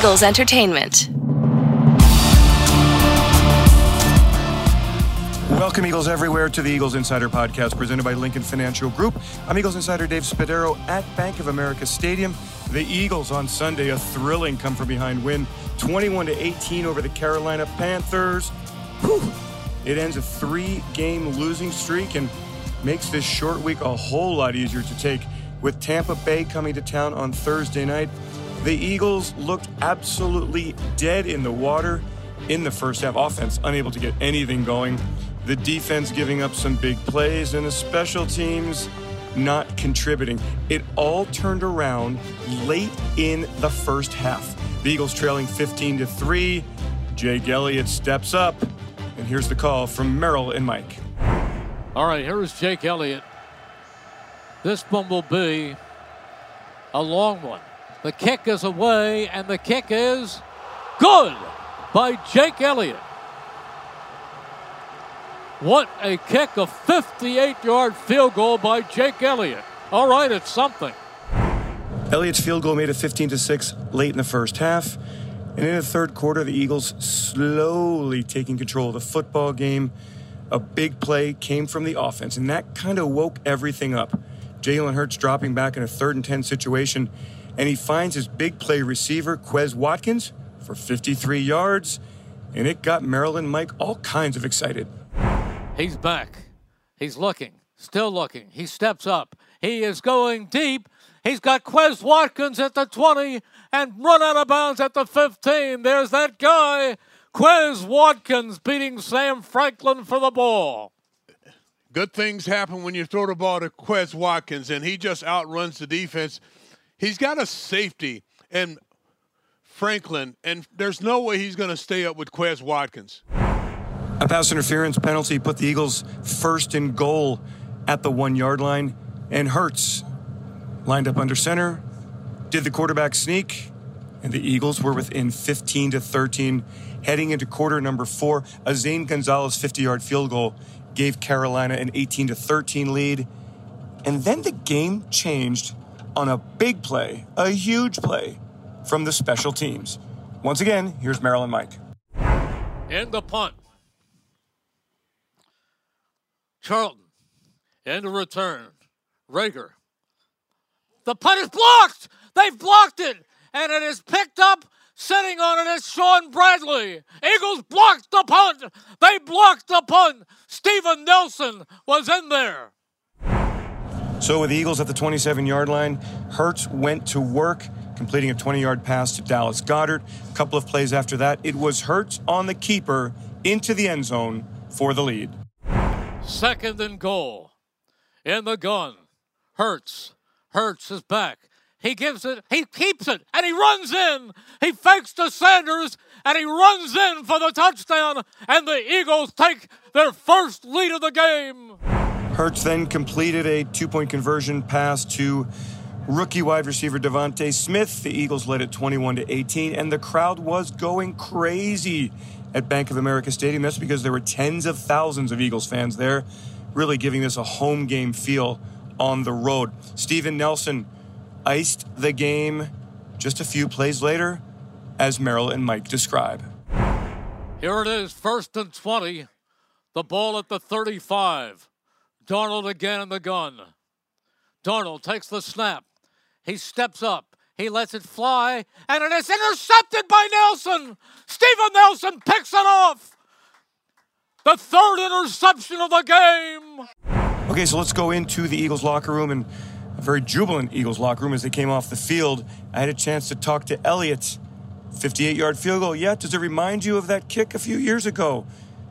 Eagles Entertainment. Welcome, Eagles everywhere, to the Eagles Insider Podcast presented by Lincoln Financial Group. I'm Eagles Insider Dave Spadaro at Bank of America Stadium. The Eagles on Sunday, a thrilling come from behind win 21 to 18 over the Carolina Panthers. Whew. It ends a three game losing streak and makes this short week a whole lot easier to take. With Tampa Bay coming to town on Thursday night, the Eagles looked absolutely dead in the water in the first half. Offense unable to get anything going the defense giving up some big plays, and the special teams not contributing. It all turned around late in the first half. The Eagles trailing 15 to 3. Jake Elliott steps up, and here's the call from Merrill and Mike. All right, here is Jake Elliott. This be a long one. The kick is away, and the kick is good by Jake Elliott. What a kick, a 58 yard field goal by Jake Elliott. All right, it's something. Elliott's field goal made it 15 to 6 late in the first half. And in the third quarter, the Eagles slowly taking control of the football game. A big play came from the offense, and that kind of woke everything up. Jalen Hurts dropping back in a third and 10 situation, and he finds his big play receiver, Quez Watkins, for 53 yards, and it got Merrill and Mike all kinds of excited. He's back. He's looking, still looking. He steps up. He is going deep. He's got Quez Watkins at the 20 and run out of bounds at the 15. There's that guy, Quez Watkins, beating Sam Franklin for the ball. Good things happen when you throw the ball to Quez Watkins, and he just outruns the defense. He's got a safety and Franklin, and there's no way he's going to stay up with Quez Watkins. A pass interference penalty put the Eagles first and goal at the one yard line, and Hurts lined up under center, did the quarterback sneak, and the Eagles were within 15 to 13 heading into quarter number four. A Zane Gonzalez 50 yard field goal gave Carolina an 18 to 13 lead. And then the game changed on a big play, a huge play from the special teams. Once again, here's Merrill and Mike. In the punt. Charlton into return. Rager. The punt is blocked. They've blocked it, and it is picked up. Sitting on it is Shaun Bradley. Eagles blocked the punt. They blocked the punt. Steven Nelson was in there. So with the Eagles at the 27 yard line, Hurts went to work, completing a 20 yard pass to Dallas Goedert. A couple of plays after that, it was Hurts on the keeper into the end zone for the lead. Second and goal. In the gun. Hertz. Hurts is back. He gives it, he keeps it, and he runs in. He fakes to Sanders, and he runs in for the touchdown, and the Eagles take their first lead of the game. Hurts then completed a two point conversion pass to rookie wide receiver DeVonta Smith. The Eagles led it 21 to 18, and the crowd was going crazy at Bank of America Stadium. That's because there were tens of thousands of Eagles fans there, really giving this a home game feel on the road. Steven Nelson iced the game just a few plays later, as Merrill and Mike describe. Here it is, first and 20. The ball at the 35. Darnold again in the gun. Darnold takes the snap. He steps up. He lets it fly, and it is intercepted by Nelson. Steven Nelson picks it off. The third interception of the game. Okay, so let's go into the Eagles locker room and a very jubilant Eagles locker room as they came off the field. I had a chance to talk to Elliott. 58 yard field goal. Yeah, does it remind you of that kick a few years ago?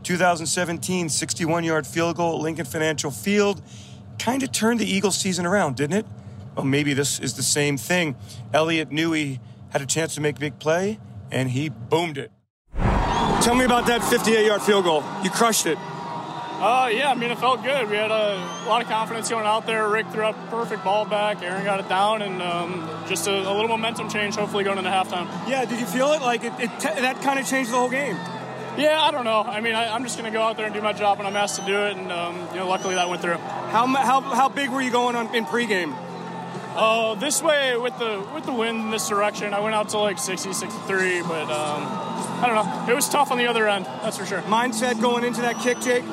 2017, 61 yard field goal at Lincoln Financial Field. Kind of turned the Eagles season around, didn't it? well, maybe this is the same thing. Elliott knew he had a chance to make a big play, and he boomed it. Tell me about that 58 yard field goal. You crushed it. Uh, yeah, I mean, it felt good. We had a, lot of confidence going out there. Rick threw up perfect ball back. Arryn got it down, and um, just a, a, little momentum change, hopefully, going into halftime. Yeah, did you feel it? Like, it, it t- that kind of changed the whole game? Yeah, I don't know. I mean, I, am just going to go out there and do my job when I'm asked to do it, and, um, you know, luckily that went through. How, how, how big were you going on in pregame? Uh, this way with the with the wind in this direction, I went out to like 60, 63, but um, I don't know. It was tough on the other end, that's for sure. Mindset going into that kick, Jake?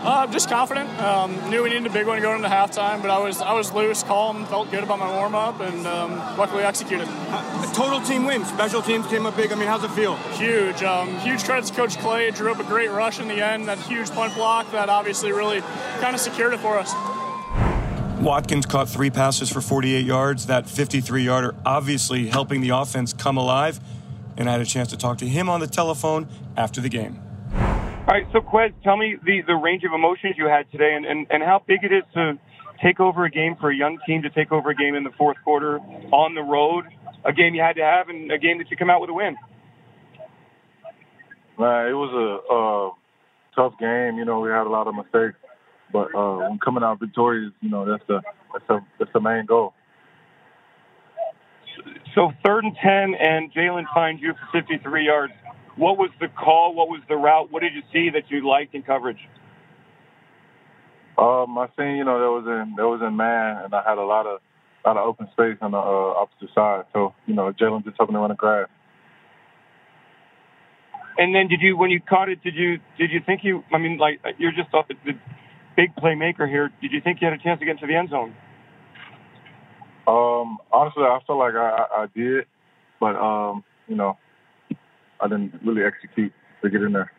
Uh, just confident. Um, knew we needed a big one going into halftime, but I was I was loose, calm, felt good about my warm up, and um, luckily executed. Uh, total team win. Special teams came up big. I mean, how's it feel? Huge. Um, huge credits to Coach Clay. Drew up a great rush in the end. That huge punt block that obviously really kind of secured it for us. Watkins caught three passes for 48 yards. That 53 yarder obviously helping the offense come alive. And I had a chance to talk to him on the telephone after the game. All right, so Quez, tell me the, the range of emotions you had today and, and, and how big it is to take over a game for a young team to take over a game in the fourth quarter on the road, a game you had to have, and a game that you come out with a win. Man, it was a uh, tough game. You know, we had a lot of mistakes. But uh, when coming out victorious, you know that's the that's the that's the main goal. So third and ten, and Jalen finds you for 53 yards. What was the call? What was the route? What did you see that you liked in coverage? Um, I seen you know there was in there was in man, and I had a lot of lot of open space on the uh, opposite side. So you know Jalen just happened to run the grass. And then did you when you caught it? Did you did you think you? I mean, like you're just off the big playmaker here. Did you think you had a chance to get into the end zone? Um, honestly, I felt like I, I, I did, but um, you know, I didn't really execute to get in there.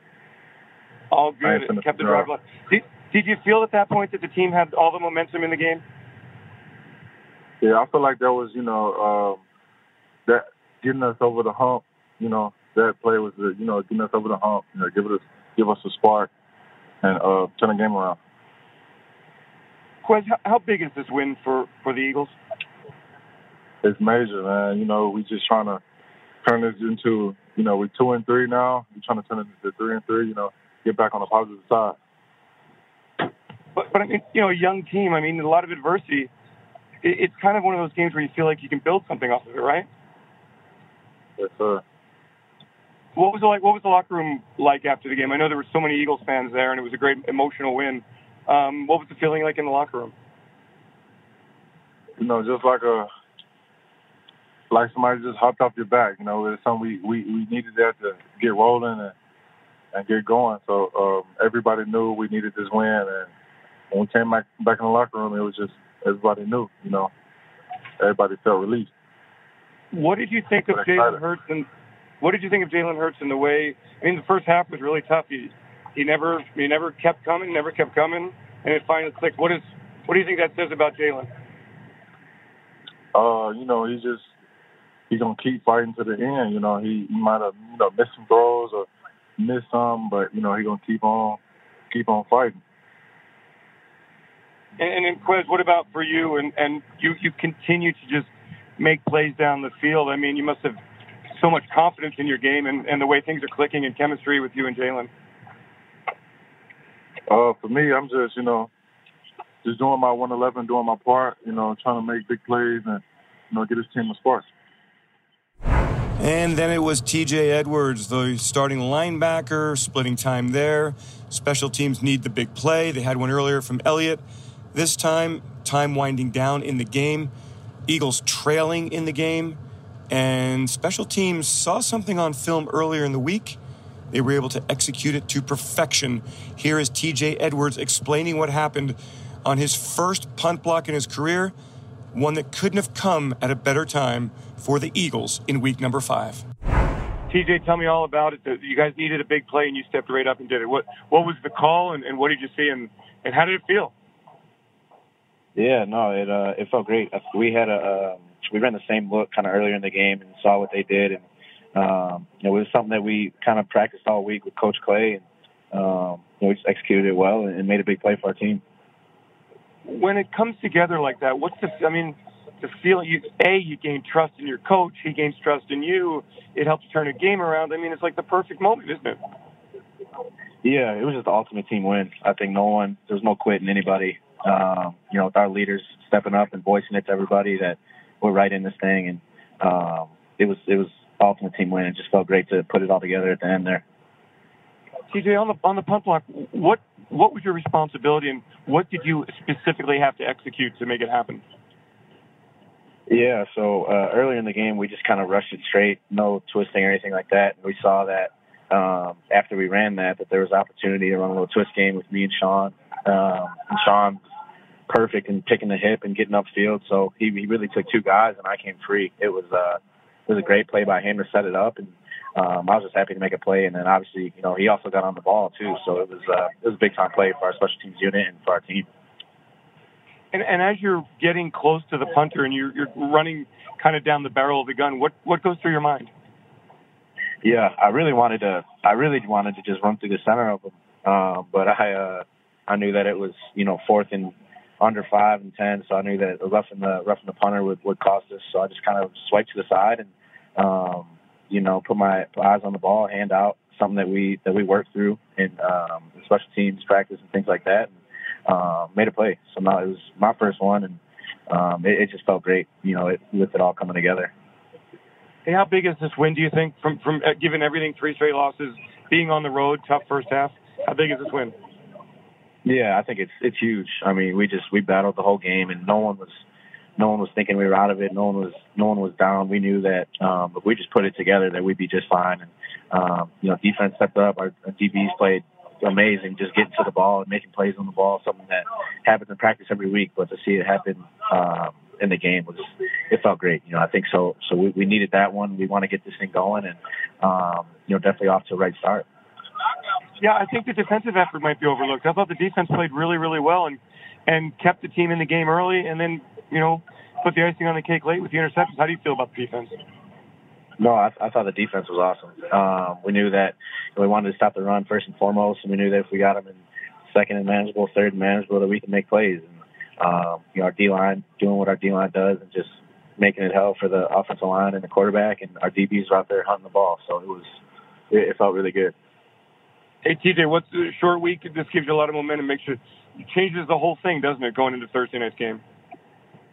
All good. It kept the drive alive. Did, did you feel at that point that the team had all the momentum in the game? Yeah, I feel like there was, you know, um, that getting us over the hump. You know, that play was, the, you know, getting us over the hump. You know, give us give us a spark and uh, turn the game around. Quez, how big is this win for, for the Eagles? It's major, man. You know, we just trying to turn this into, you know, we're two and three now. We're trying to turn it into three and three. You know, get back on the positive side. But, but I mean, you know, a young team. I mean, a lot of adversity. It, it's kind of one of those games where you feel like you can build something off of it, right? Yes, sir. What was it like? What was the locker room like after the game? I know there were so many Eagles fans there, and it was a great emotional win. Um, what was the feeling like in the locker room? You know, just like a like somebody just hopped off your back. You know, it's something we we, we needed that to get rolling and and get going. So um, everybody knew we needed this win, and when we came back back in the locker room, it was just everybody knew. You know, everybody felt released. What did you think of Jalen Hurts and what did you think of Jalen Hurts and the way? I mean, the first half was really tough. He he never he never kept coming, never kept coming, and it finally clicked. What is what do you think that says about Jalen? Uh, you know, he's just he's gonna keep fighting to the end. You know, he, he might have you know missed some throws or missed some, but you know he's gonna keep on keep on fighting. And, and then Quez, what about for you? And and you you continue to just make plays down the field. I mean, you must have so much confidence in your game and, and the way things are clicking in chemistry with you and Jalen. Uh, for me, I'm just, you know, just doing my 111, doing my part, you know, trying to make big plays and, you know, get his team a spark. And then it was TJ Edwards, the starting linebacker, splitting time there. Special teams need the big play. They had one earlier from Elliott. This time, time winding down in the game. Eagles trailing in the game. And special teams saw something on film earlier in the week they were able to execute it to perfection. Here is TJ Edwards explaining what happened on his first punt block in his career, one that couldn't have come at a better time for the Eagles in week number five. TJ, tell me all about it. You guys needed a big play and you stepped right up and did it. What what was the call and, and what did you see and, and how did it feel? Yeah, no, it uh, it felt great. We had a um, we ran the same look kind of earlier in the game and saw what they did and um, it was something that we kind of practiced all week with Coach Clay, and um, you know, we just executed it well and, and made a big play for our team. When it comes together like that, what's the? I mean, the feeling you a you gain trust in your coach, he gains trust in you. It helps turn a game around. I mean, it's like the perfect moment, isn't it? Yeah, it was just the ultimate team win. I think no one, there's no quitting anybody. Um, you know, with our leaders stepping up and voicing it to everybody that we're right in this thing, and um, it was it was ultimate team win. It just felt great to put it all together at the end there. TJ, on the on the punt block, what what was your responsibility, and what did you specifically have to execute to make it happen? Yeah, so uh, earlier in the game, we just kind of rushed it straight, no twisting or anything like that. And we saw that um, after we ran that, that there was opportunity to run a little twist game with me and Shaun. Um, and Shaun perfect in picking the hip and getting upfield. So he, he really took two guys, and I came free. It was uh, it was a great play by him to set it up, and um, I was just happy to make a play. And then obviously, you know, he also got on the ball too, so it was uh, it was a big time play for our special teams unit and for our team. And, and as you're getting close to the punter and you're, you're running kind of down the barrel of the gun, what what goes through your mind? Yeah, I really wanted to. I really wanted to just run through the center of him, uh, but I uh, I knew that it was you know fourth and under five and ten, so I knew that roughing the roughing the punter would would cost us. So I just kind of swiped to the side and um, you know put my eyes on the ball, hand out something that we that we worked through in um, special teams practice and things like that. And, uh, made a play. So now it was my first one, and um, it, it just felt great, you know, it, with it all coming together. Hey, how big is this win? Do you think from from uh, given everything, three straight losses, being on the road, tough first half? How big is this win? Yeah, I think it's it's huge. I mean, we just we battled the whole game, and no one was no one was thinking we were out of it. No one was no one was down. We knew that um, if we just put it together, that we'd be just fine. And um, you know, defense stepped up. Our, our DBs played amazing just getting to the ball and making plays on the ball, something that happens in practice every week, but to see it happen um, in the game was it felt great. You know, I think so. So we, we needed that one. We want to get this thing going, and um, you know, definitely off to a right start. Yeah, I think the defensive effort might be overlooked. I thought the defense played really, really well and and kept the team in the game early, and then you know put the icing on the cake late with the interceptions. How do you feel about the defense? No, I, I thought the defense was awesome. Um, we knew that we wanted to stop the run first and foremost, and we knew that if we got them in second and manageable, third and manageable, that we can make plays. And um, you know, our D line doing what our D line does, and just making it hell for the offensive line and the quarterback, and our DBs were out there hunting the ball. So it was, it, it felt really good. Hey TJ, what's the short week? This gives you a lot of momentum. Makes it, it changes the whole thing, doesn't it? Going into Thursday night's game.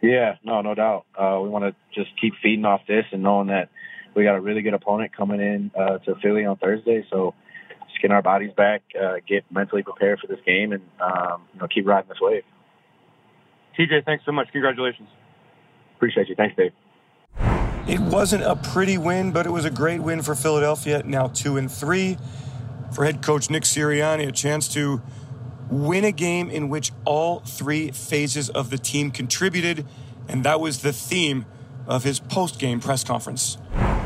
Yeah, no, no doubt. Uh, we want to just keep feeding off this and knowing that we got a really good opponent coming in uh, to Philly on Thursday. So just getting our bodies back, uh, get mentally prepared for this game, and um, you know keep riding this wave. TJ, thanks so much. Congratulations. Appreciate you. Thanks, Dave. It wasn't a pretty win, but it was a great win for Philadelphia. Now two and three for head coach Nick Sirianni, a chance to win a game in which all three phases of the team contributed, and that was the theme of his post-game press conference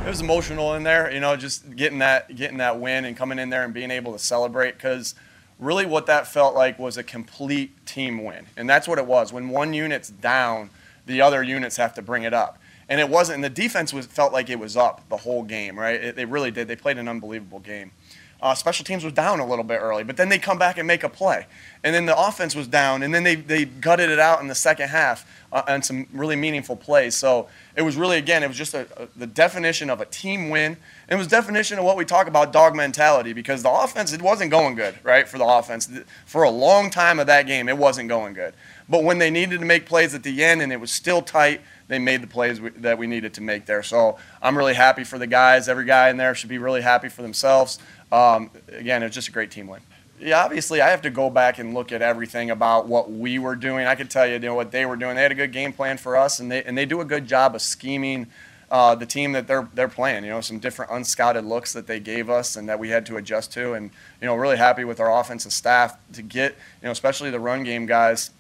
it was emotional in there, you know, just getting that getting that win and coming in there and being able to celebrate because really what that felt like was a complete team win. And that's what it was. When one unit's down, the other units have to bring it up. And it wasn't and the defense was felt like it was up the whole game, right? It, they really did. They played an unbelievable game. Uh, special teams was down a little bit early, but then they come back and make a play. And then the offense was down, and then they, they gutted it out in the second half uh, on some really meaningful plays. So it was really, again, it was just a, a, the definition of a team win. It was definition of what we talk about dog mentality because the offense, it wasn't going good, right, for the offense. For a long time of that game, it wasn't going good. But when they needed to make plays at the end and it was still tight, they made the plays we, that we needed to make there. So I'm really happy for the guys. Every guy in there should be really happy for themselves. Um, again, was just a great team win. Yeah, obviously, I have to go back and look at everything about what we were doing. I can tell you, you know, what they were doing. They had a good game plan for us, and they and they do a good job of scheming uh, the team that they're they're playing. You know, some different unscouted looks that they gave us and that we had to adjust to. And you know, really happy with our offensive staff to get, you know, especially the run game guys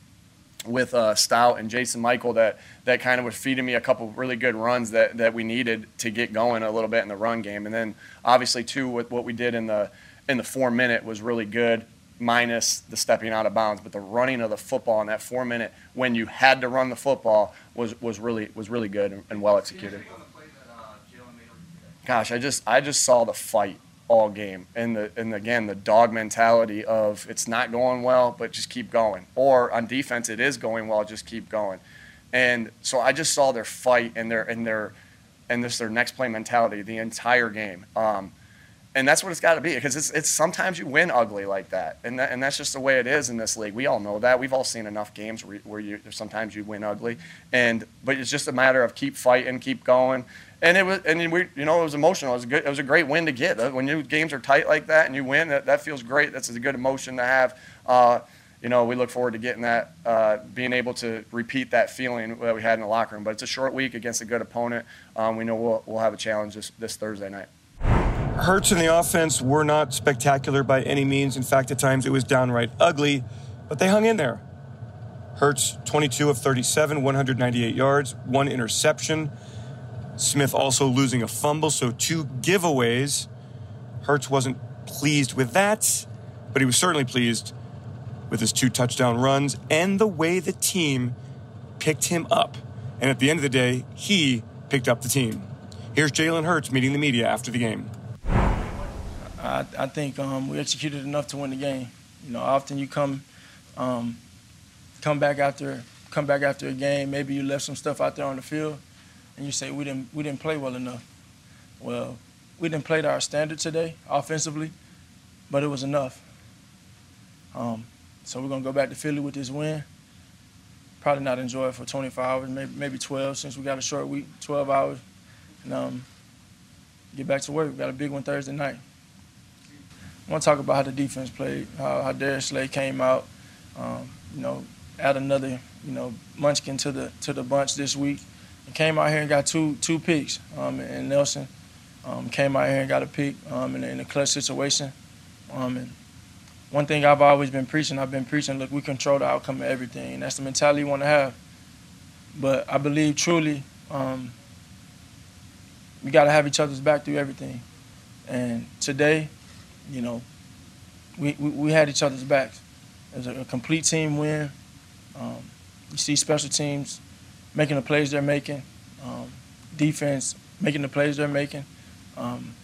with uh, Stout and Jason Michael that that kind of was feeding me a couple really good runs that, that we needed to get going a little bit in the run game. And then obviously too with what we did in the in the four minute was really good, minus the stepping out of bounds. But the running of the football in that four minute when you had to run the football was, was really was really good and, and well executed. Gosh, I just I just saw the fight all game. And the and again the dog mentality of it's not going well, but just keep going. Or on defense, it is going well, just keep going. And so I just saw their fight and their and their and this their next play mentality the entire game. Um, and that's what it's got to be because it's, it's sometimes you win ugly like that and, that, and that's just the way it is in this league we all know that we've all seen enough games where, where you sometimes you win ugly and but it's just a matter of keep fighting keep going and it was and we you know it was emotional. It was a good. It was a great win to get. When your games are tight like that and you win, that, that feels great. That's a good emotion to have. Uh, you know, we look forward to getting that, uh, being able to repeat that feeling that we had in the locker room. But it's a short week against a good opponent. Um, we know we'll, we'll have a challenge this, this Thursday night. Hurts and the offense were not spectacular by any means. In fact, at times it was downright ugly, but they hung in there. Hurts 22 of 37, 198 yards, one interception. Smith also losing a fumble, so two giveaways. Hurts wasn't pleased with that, but he was certainly pleased with his two touchdown runs and the way the team picked him up. And at the end of the day, he picked up the team. Here's Jalen Hurts meeting the media after the game. I, I think um, we executed enough to win the game. You know, often you come um, come back after come back after a game. Maybe you left some stuff out there on the field, and you say we didn't we didn't play well enough. Well, we didn't play to our standard today offensively, but it was enough. Um, so we're gonna go back to Philly with this win. Probably not enjoy it for 24 hours, maybe maybe 12 since we got a short week, 12 hours, and um, get back to work. We got a big one Thursday night. I want to talk about how the defense played, how, how Darius Slay came out. Um, you know, add another, you know, munchkin to the to the bunch this week. Came out here and got two two picks. Um, and Nelson um, came out here and got a pick um, in, in a clutch situation. Um, and one thing I've always been preaching, I've been preaching, look, we control the outcome of everything. And that's the mentality you want to have. But I believe truly um, we got to have each other's back through everything. And today, you know, we, we, we had each other's backs. It was a, a complete team win. Um, you see special teams making the plays they're making, um, defense making the plays they're making. Um,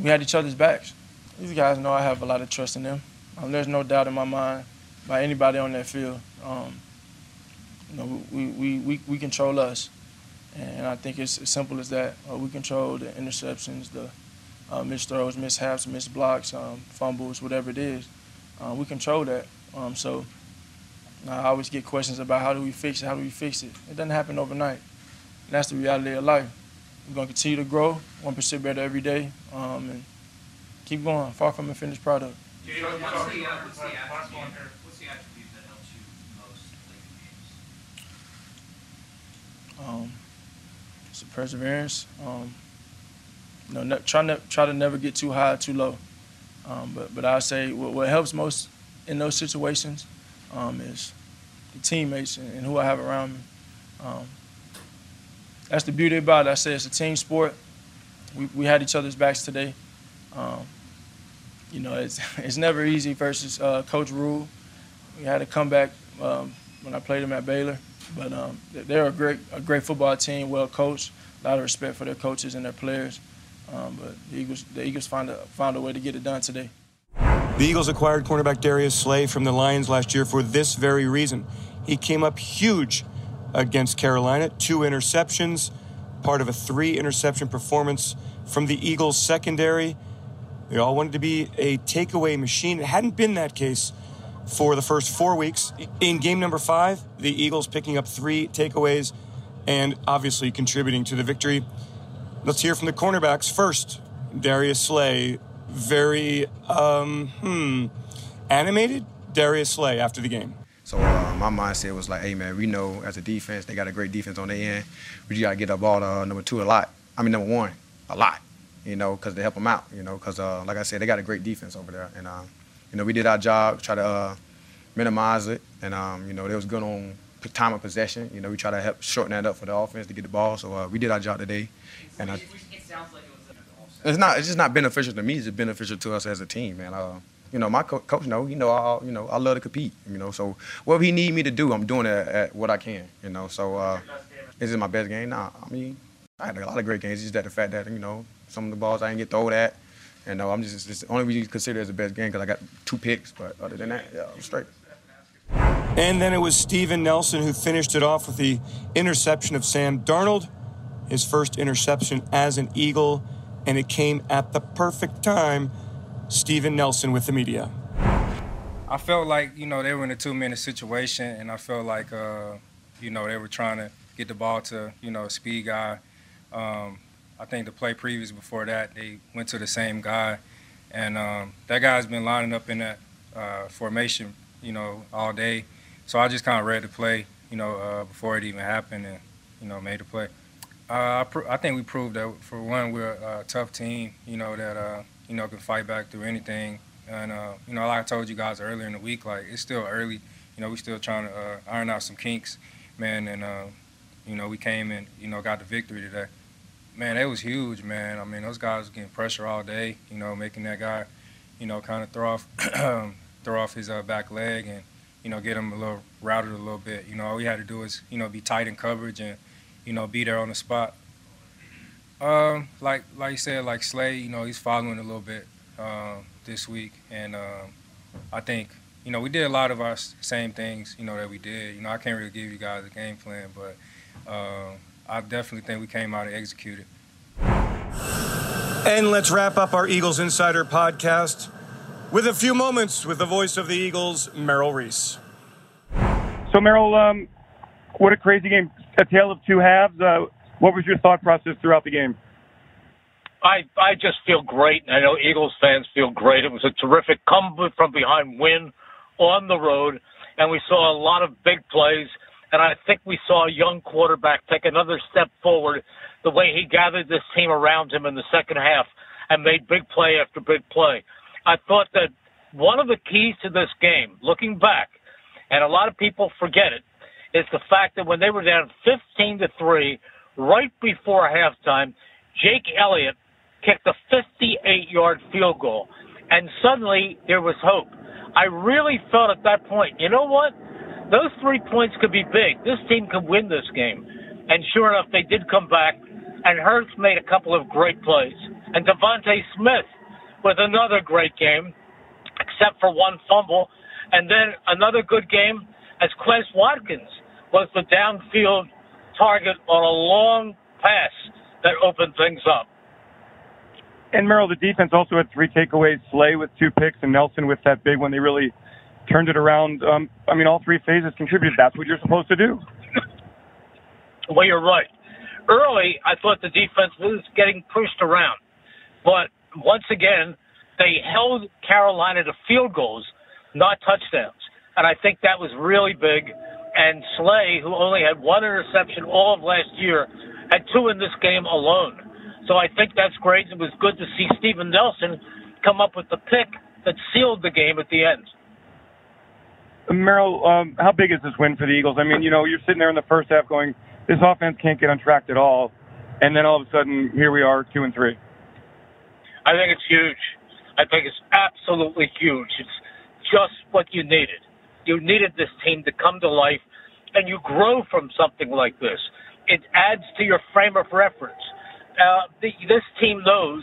we had each other's backs. These guys know I have a lot of trust in them. Um, there's no doubt in my mind by anybody on that field. Um, you know, we, we, we, we control us. And I think it's as simple as that. Uh, we control the interceptions, the uh, missed throws, mishaps, missed blocks, um, fumbles, whatever it is. Uh, we control that. Um, so I always get questions about how do we fix it, how do we fix it. It doesn't happen overnight. And that's the reality of life. We're going to continue to grow, 1% better every day, um, and keep going, far from a finished product. what's, the, uh, what's, the what's the attribute that helps you most late in games? Um, it's perseverance. Um, you know, ne- try, ne- try to never get too high, too low. Um, but but I say what, what, helps most in those situations um, is teammates and, and, who I have around me. Um, that's the beauty about it. I say it's a team sport. We, we had each other's backs today. Um, you know, it's it's never easy versus uh, Coach Rhule. We had a comeback um, when I played him at Baylor, but um, they're a great a great football team, well coached. A lot of respect for their coaches and their players. Um, but the Eagles, the Eagles found a, found a way to get it done today. The Eagles acquired cornerback Darius Slay from the Lions last year for this very reason. He came up huge against Carolina, two interceptions, part of a three interception performance from the Eagles secondary. They all wanted to be a takeaway machine. It hadn't been that case for the first four weeks. In game number five, the Eagles picking up three takeaways and obviously contributing to the victory. Let's hear from the cornerbacks first. Darius Slay, very um, hmm, animated. Darius Slay after the game. So uh, my mindset was like, hey man, we know as a defense they got a great defense on their end. We just gotta get the ball to uh, number two a lot. I mean number one a lot. You know, because they help them out. You know, because uh, like I said, they got a great defense over there, and uh, you know we did our job, try to uh, minimize it, and um, you know they was good on time of possession. You know, we try to help shorten that up for the offense to get the ball. So uh, we did our job today. And I, it sounds like it was. It's not. It's just not beneficial to me. It's just beneficial to us as a team, man. Uh, you know, my co- coach know. You know, I you know I love to compete. You know, so whatever he need me to do, I'm doing it at, at what I can. You know, so uh, is it my best game? Nah. I mean, I had a lot of great games. It's just that the fact that you know some of the balls I didn't get thrown at. You know, I'm just, just only reason you consider as the best game because I got two picks. But other than that, yeah, I'm straight. And then it was Steven Nelson who finished it off with the interception of Sam Darnold, his first interception as an Eagle, and it came at the perfect time. Steven Nelson with the media. I felt like, you know, they were in a two minute situation, and I felt like, uh, you know, they were trying to get the ball to, you know, a speed guy. Um, I think the play previous before that, they went to the same guy, and um, that guy's been lining up in that uh, formation you know, all day. So I just kind of read the play, you know, uh, before it even happened, and you know, made the play. Uh, I, I, think we proved that for one, we're a tough team, you know, that uh, you know can fight back through anything. And uh, you know, like I told you guys earlier in the week, like it's still early. You know, we still trying to uh, iron out some kinks, man. And uh, you know, we came and you know got the victory today. Man, it was huge, man. I mean, those guys were getting pressure all day. You know, making that guy, you know, kind of throw off throw off his uh, back leg and you know get him a little routed a little bit. You know, all we had to do is you know be tight in coverage and you know, be there on the spot. Um, like like you said, like Slay, you know, he's following a little bit uh, this week, and um, I think you know we did a lot of our same things, you know, that we did. You know, I can't really give you guys a game plan, but uh, I definitely think we came out and executed. And let's wrap up our Eagles Insider podcast with a few moments with the voice of the Eagles, Merrill Reese. So, Merrill, um, what a crazy game! A tale of two halves. Uh, what was your thought process throughout the game? I I just feel great. I know Eagles fans feel great. It was a terrific come from behind win on the road, and we saw a lot of big plays. And I think we saw a young quarterback take another step forward the way he gathered this team around him in the second half and made big play after big play. I thought that one of the keys to this game, looking back, and a lot of people forget it, is the fact that when they were down 15 to 3 right before halftime, Jake Elliott kicked a 58 yard field goal. And suddenly there was hope. I really felt at that point, you know what? Those three points could be big. This team could win this game. And sure enough, they did come back, and Hurts made a couple of great plays. And DeVonta Smith with another great game, except for one fumble. And then another good game as Quez Watkins was the downfield target on a long pass that opened things up. And Merrill, the defense also had three takeaways. Slay with two picks, and Nelson with that big one. They really turned it around. Um, I mean, all three phases contributed. That's what you're supposed to do. well, you're right. Early, I thought the defense was getting pushed around, but once again, they held Carolina to field goals, not touchdowns, and I think that was really big and Slay, who only had one interception all of last year, had two in this game alone. So I think that's great. It was good to see Steven Nelson come up with the pick that sealed the game at the end. Merrill, um, how big is this win for the Eagles? I mean, you know, you're sitting there in the first half going, this offense can't get on track at all, and then all of a sudden, here we are, two and three. I think it's huge. I think it's absolutely huge. It's just what you needed. You needed this team to come to life, and you grow from something like this. It adds to your frame of reference. Uh, the, this team knows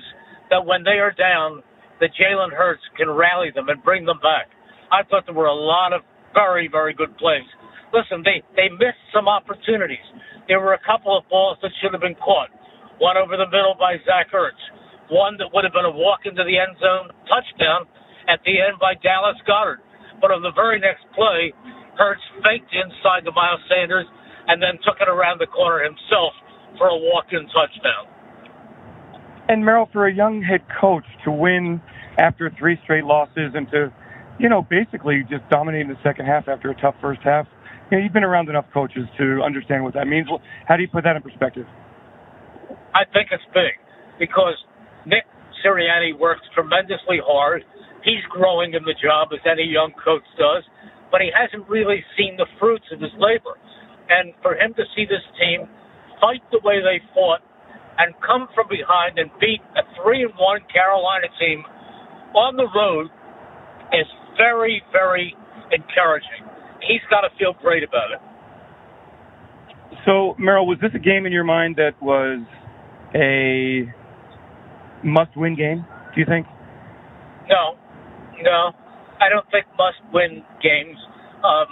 that when they are down, that Jalen Hurts can rally them and bring them back. I thought there were a lot of very, very good plays. Listen, they, they missed some opportunities. There were a couple of balls that should have been caught. One over the middle by Zach Ertz. One that would have been a walk into the end zone touchdown at the end by Dallas Goedert. But on the very next play, Hurts faked inside to Miles Sanders and then took it around the corner himself for a walk-in touchdown. And Merrill, for a young head coach to win after three straight losses and to, you know, basically just dominate in the second half after a tough first half, you know, you've been around enough coaches to understand what that means. How do you put that in perspective? I think it's big because Nick Sirianni works tremendously hard he's growing in the job as any young coach does, but he hasn't really seen the fruits of his labor. And for him to see this team fight the way they fought and come from behind and beat a three and one Carolina team on the road is very, very encouraging. He's got to feel great about it. So, Merrill, was this a game in your mind that was a must-win game? Do you think? No, no, I don't think must win games. Um,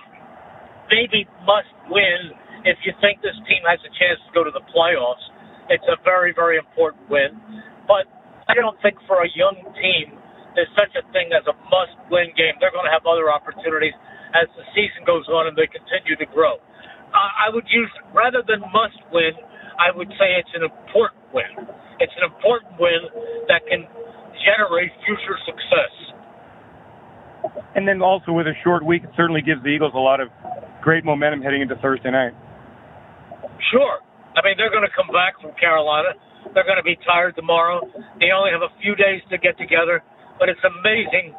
maybe must win if you think this team has a chance to go to the playoffs. It's a very, very important win. But I don't think for a young team there's such a thing as a must win game. They're going to have other opportunities as the season goes on and they continue to grow. I would use, rather than must win, I would say it's an important win. It's an important win that can generate future success. And then also with a short week, it certainly gives the Eagles a lot of great momentum heading into Thursday night. Sure. I mean, they're going to come back from Carolina. They're going to be tired tomorrow. They only have a few days to get together, but it's amazing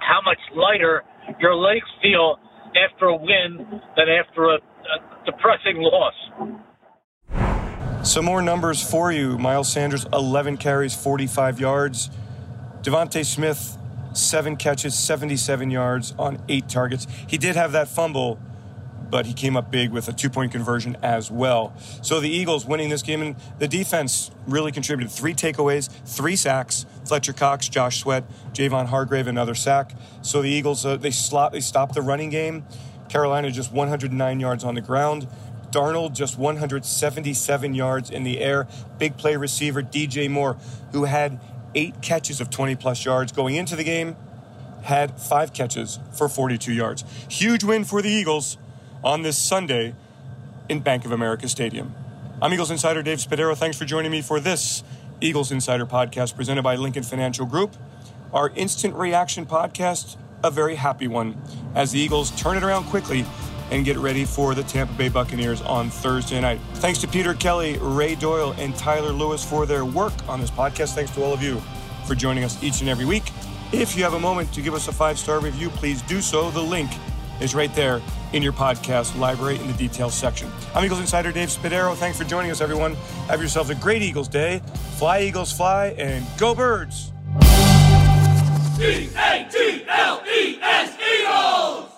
how much lighter your legs feel after a win than after a, a depressing loss. Some more numbers for you. Miles Sanders, 11 carries, 45 yards. DeVonta Smith, seven catches, 77 yards on eight targets. He did have that fumble, but he came up big with a two point conversion as well. So the Eagles winning this game, and the defense really contributed three takeaways, three sacks. Fletcher Cox, Josh Sweat, Javon Hargrave, another sack. So the Eagles, uh, they, slot, they stopped the running game. Carolina just 109 yards on the ground. Darnold just 177 yards in the air. Big play receiver DJ Moore, who had eight catches of 20 plus yards going into the game, had five catches for 42 yards. Huge win for the Eagles on this Sunday in Bank of America Stadium. I'm Eagles Insider Dave Spadaro. Thanks for joining me for this Eagles Insider podcast presented by Lincoln Financial Group. Our instant reaction podcast, a very happy one, as the Eagles turn it around quickly and get ready for the Tampa Bay Buccaneers on Thursday night. Thanks to Peter Kelly, Ray Doyle, and Tyler Lewis for their work on this podcast. Thanks to all of you for joining us each and every week. If you have a moment to give us a five star review, please do so. The link is right there in your podcast library in the details section. I'm Eagles Insider Dave Spadaro. Thanks for joining us, everyone. Have yourselves a great Eagles day. Fly, Eagles, fly, and go, birds. E A T L E S Eagles!